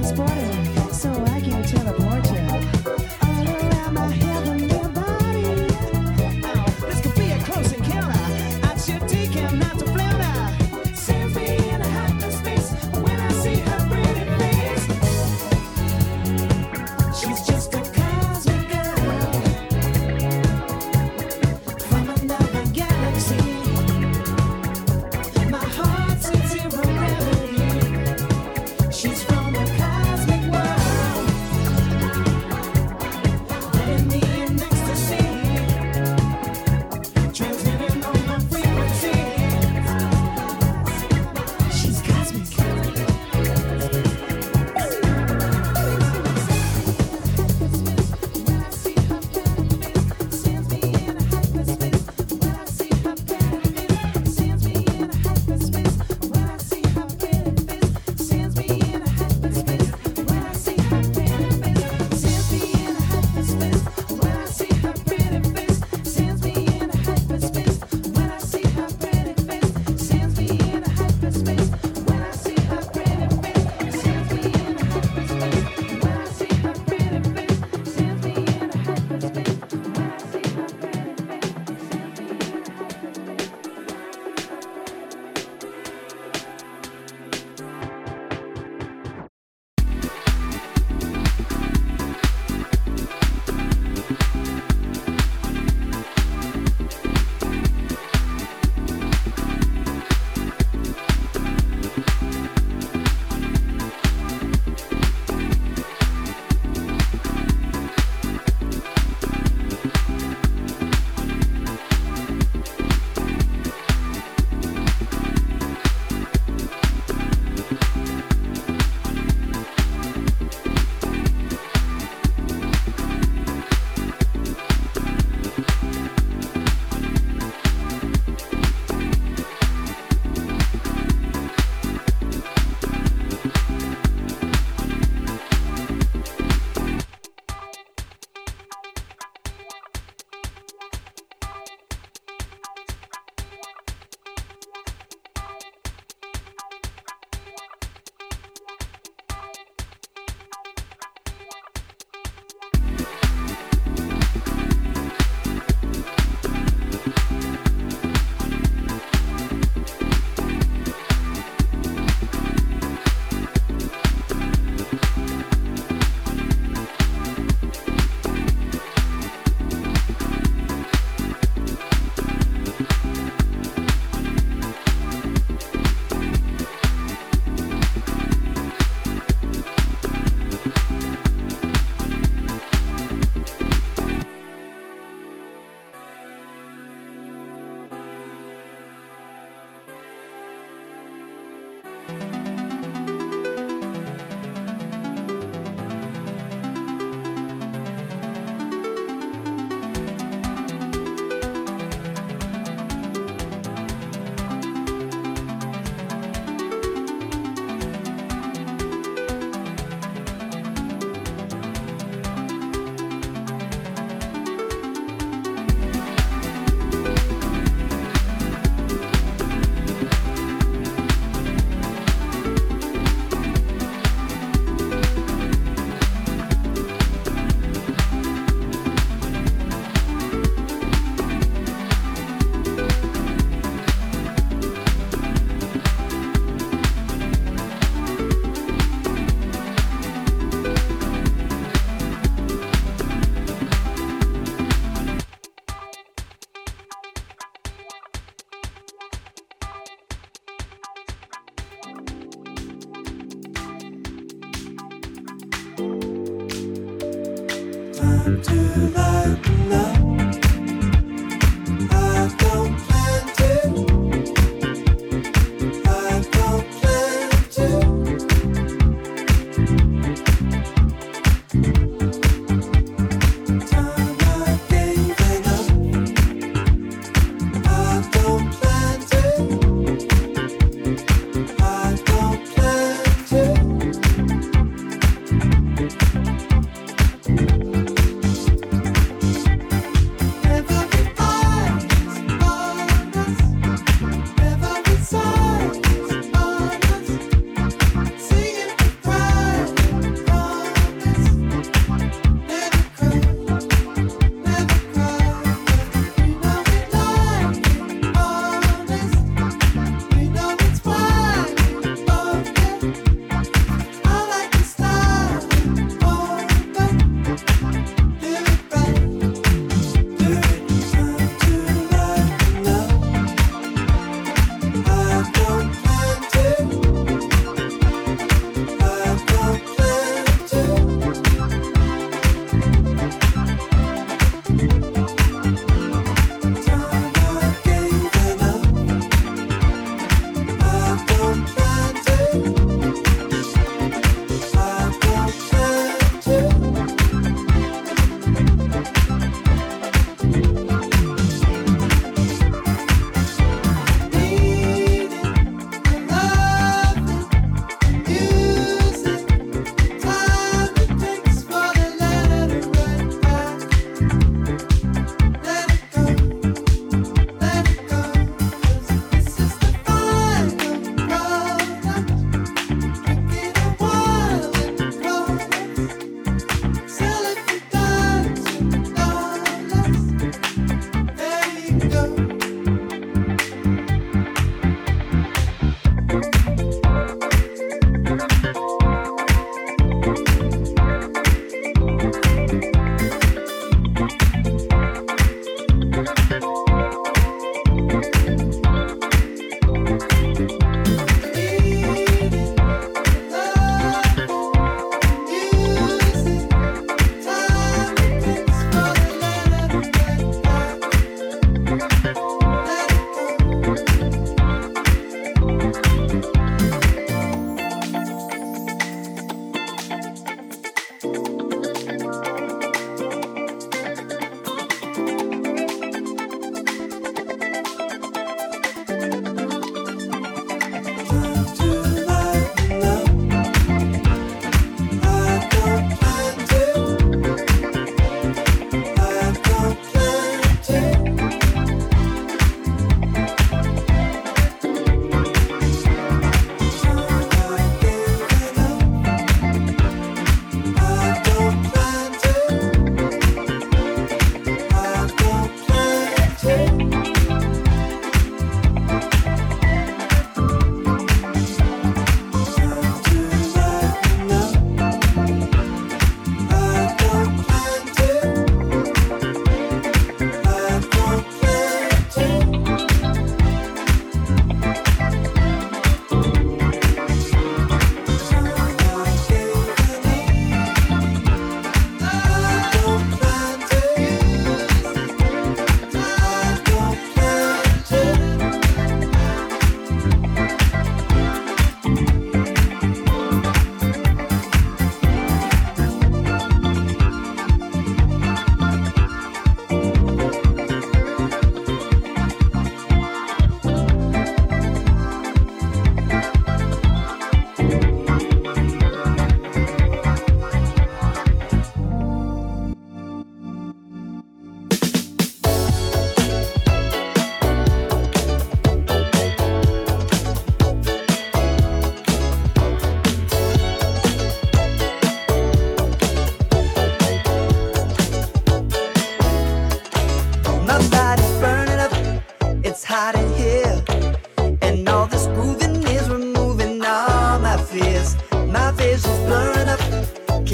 Galaxy.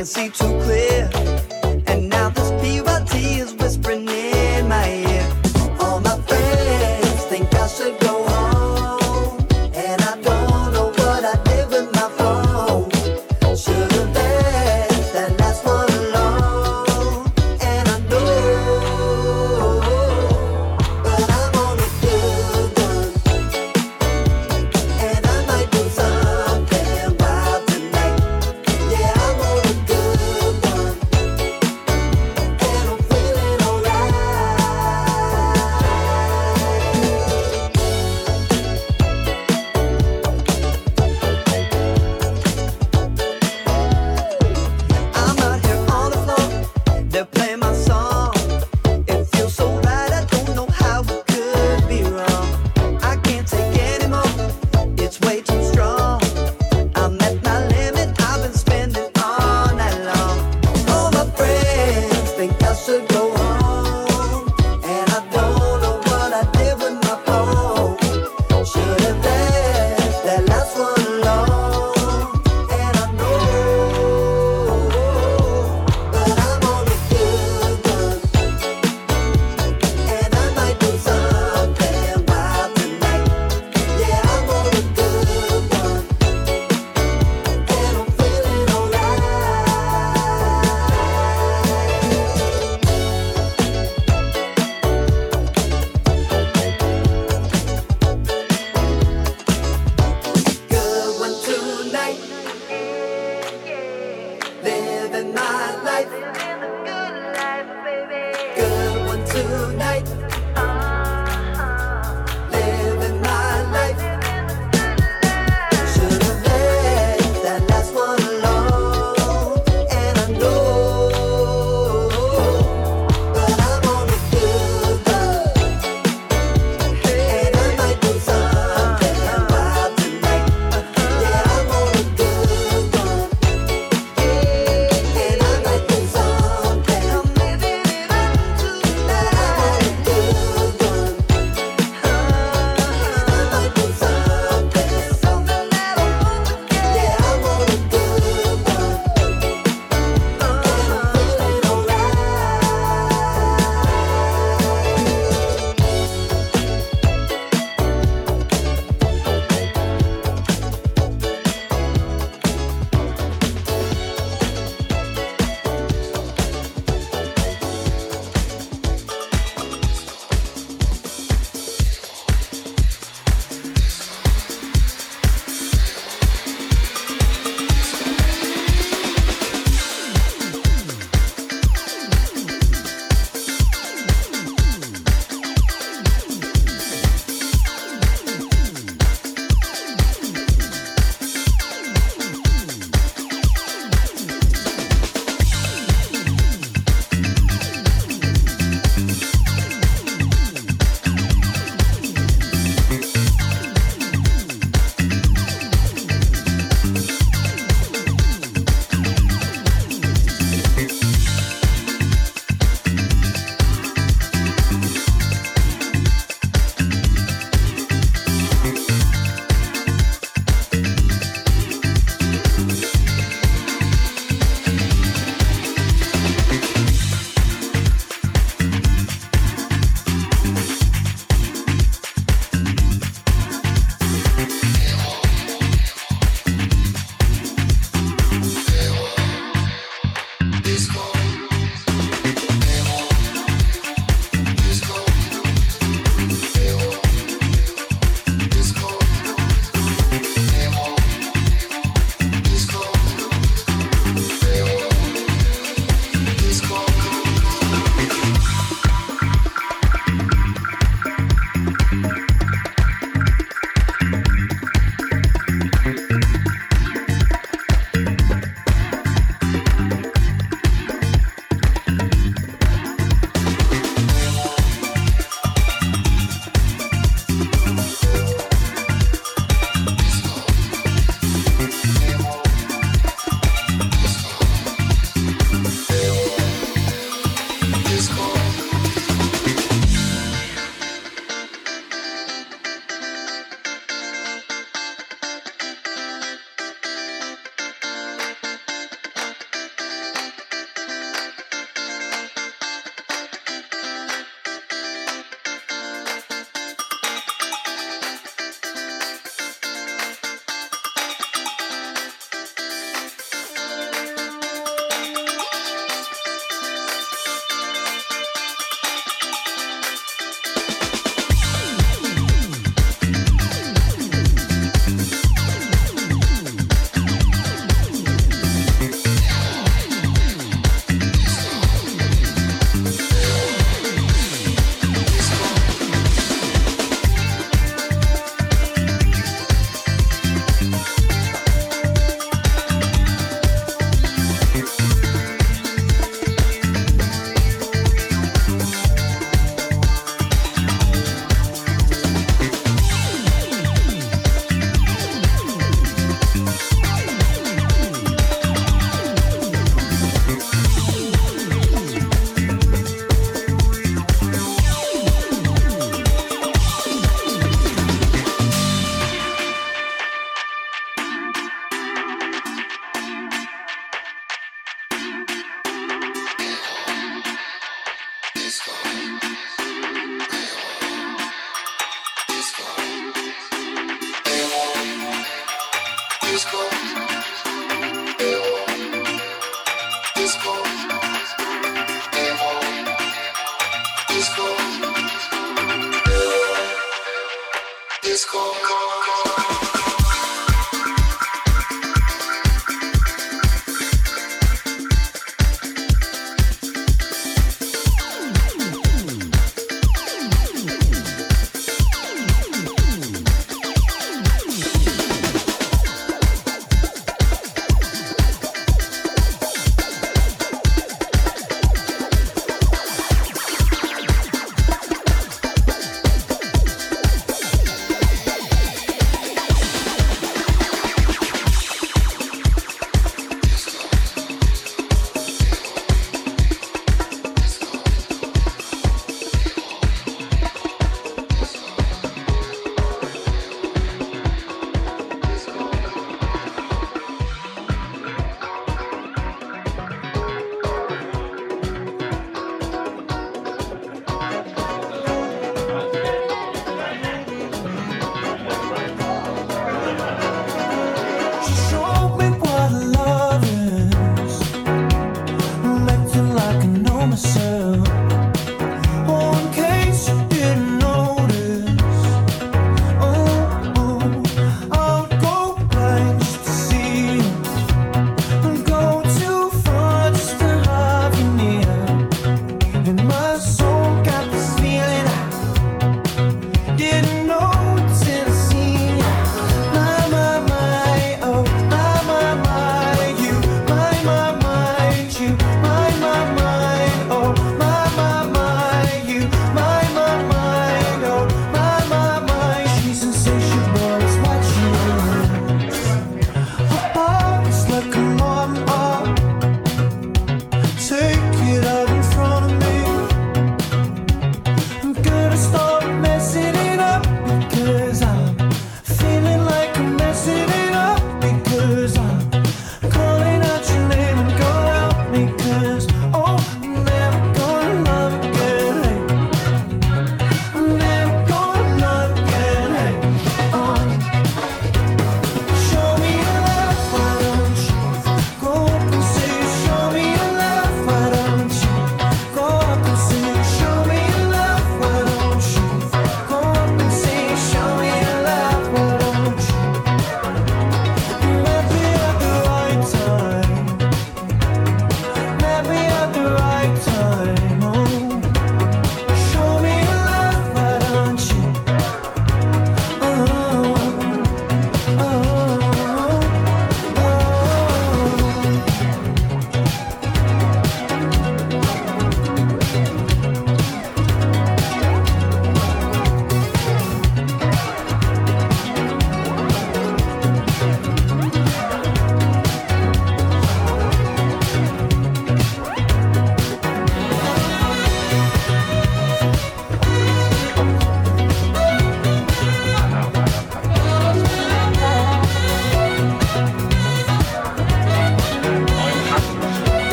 can't see too clear. tonight.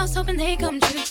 Think about the way that things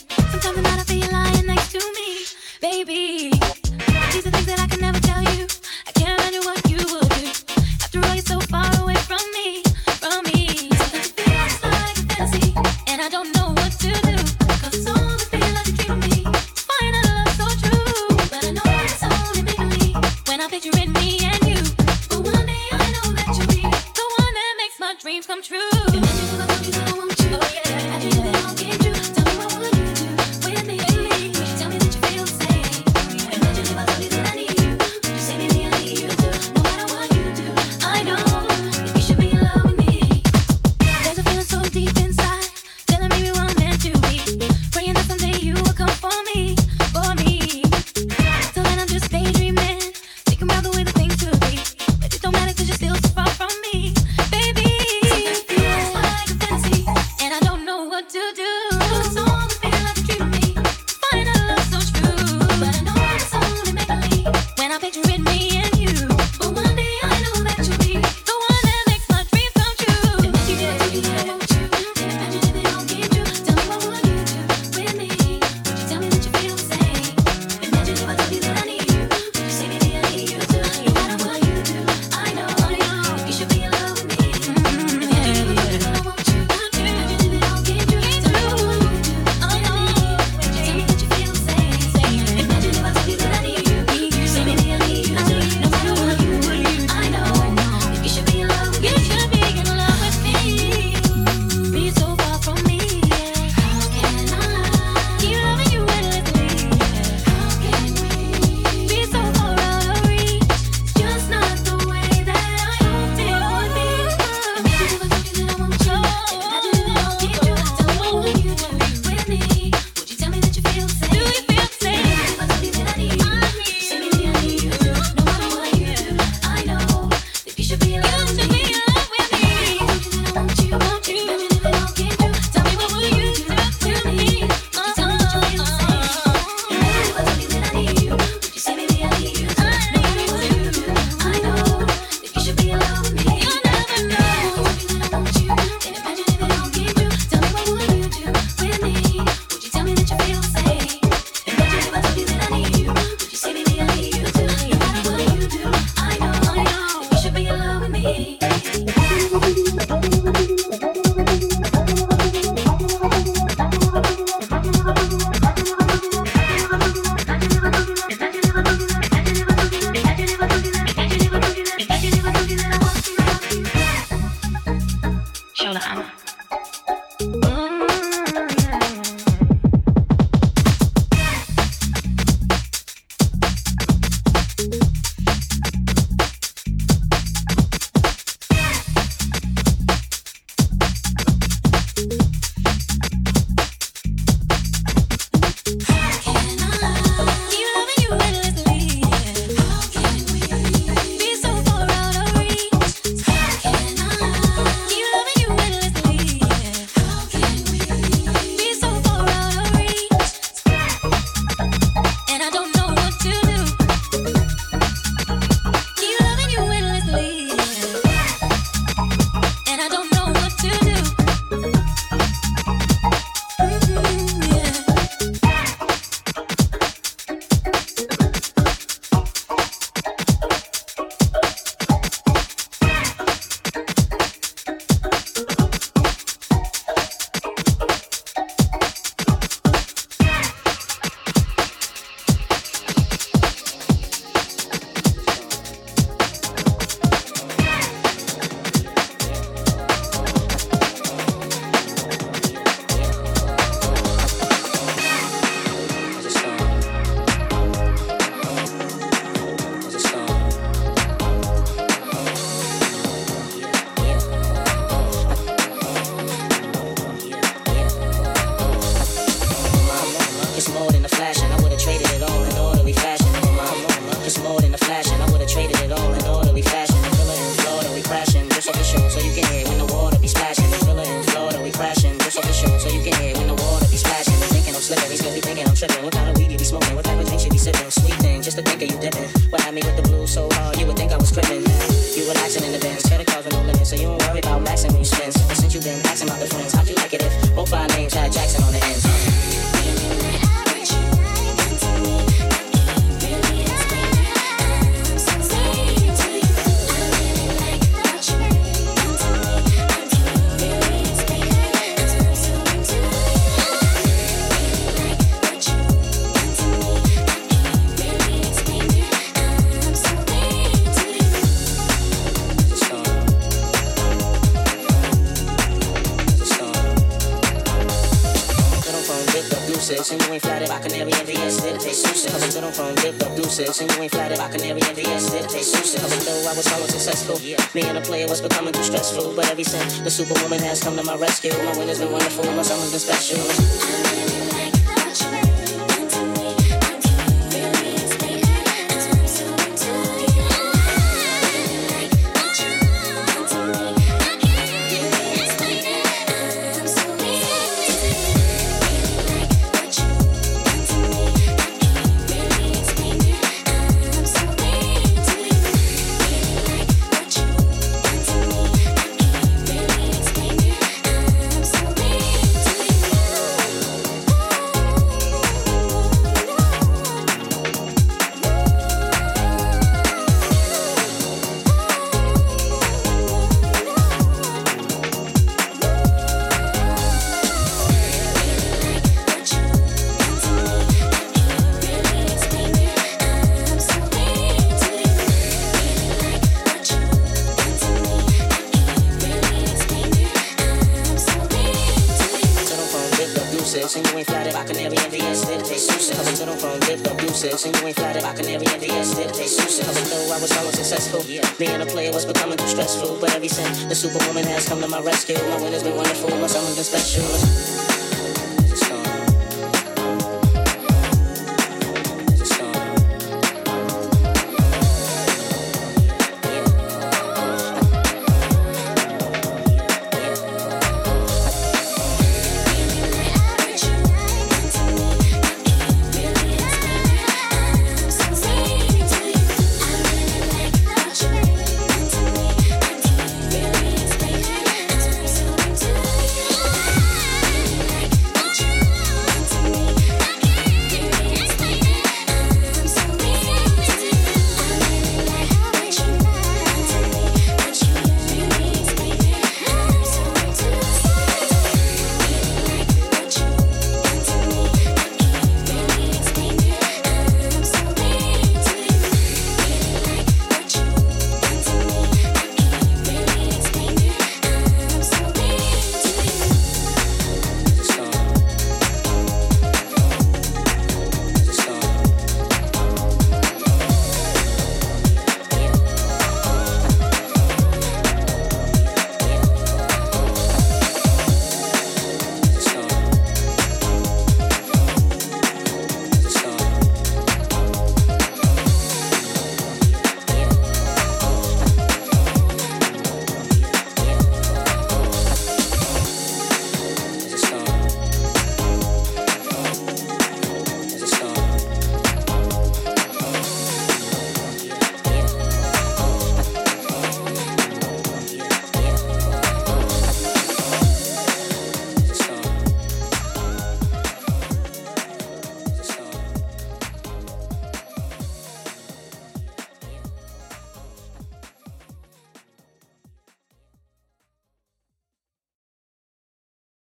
The superwoman has come to my rescue. My winter's been wonderful, my summer's been special. The superwoman has come to my rescue. My winter's been wonderful, my summer's been special.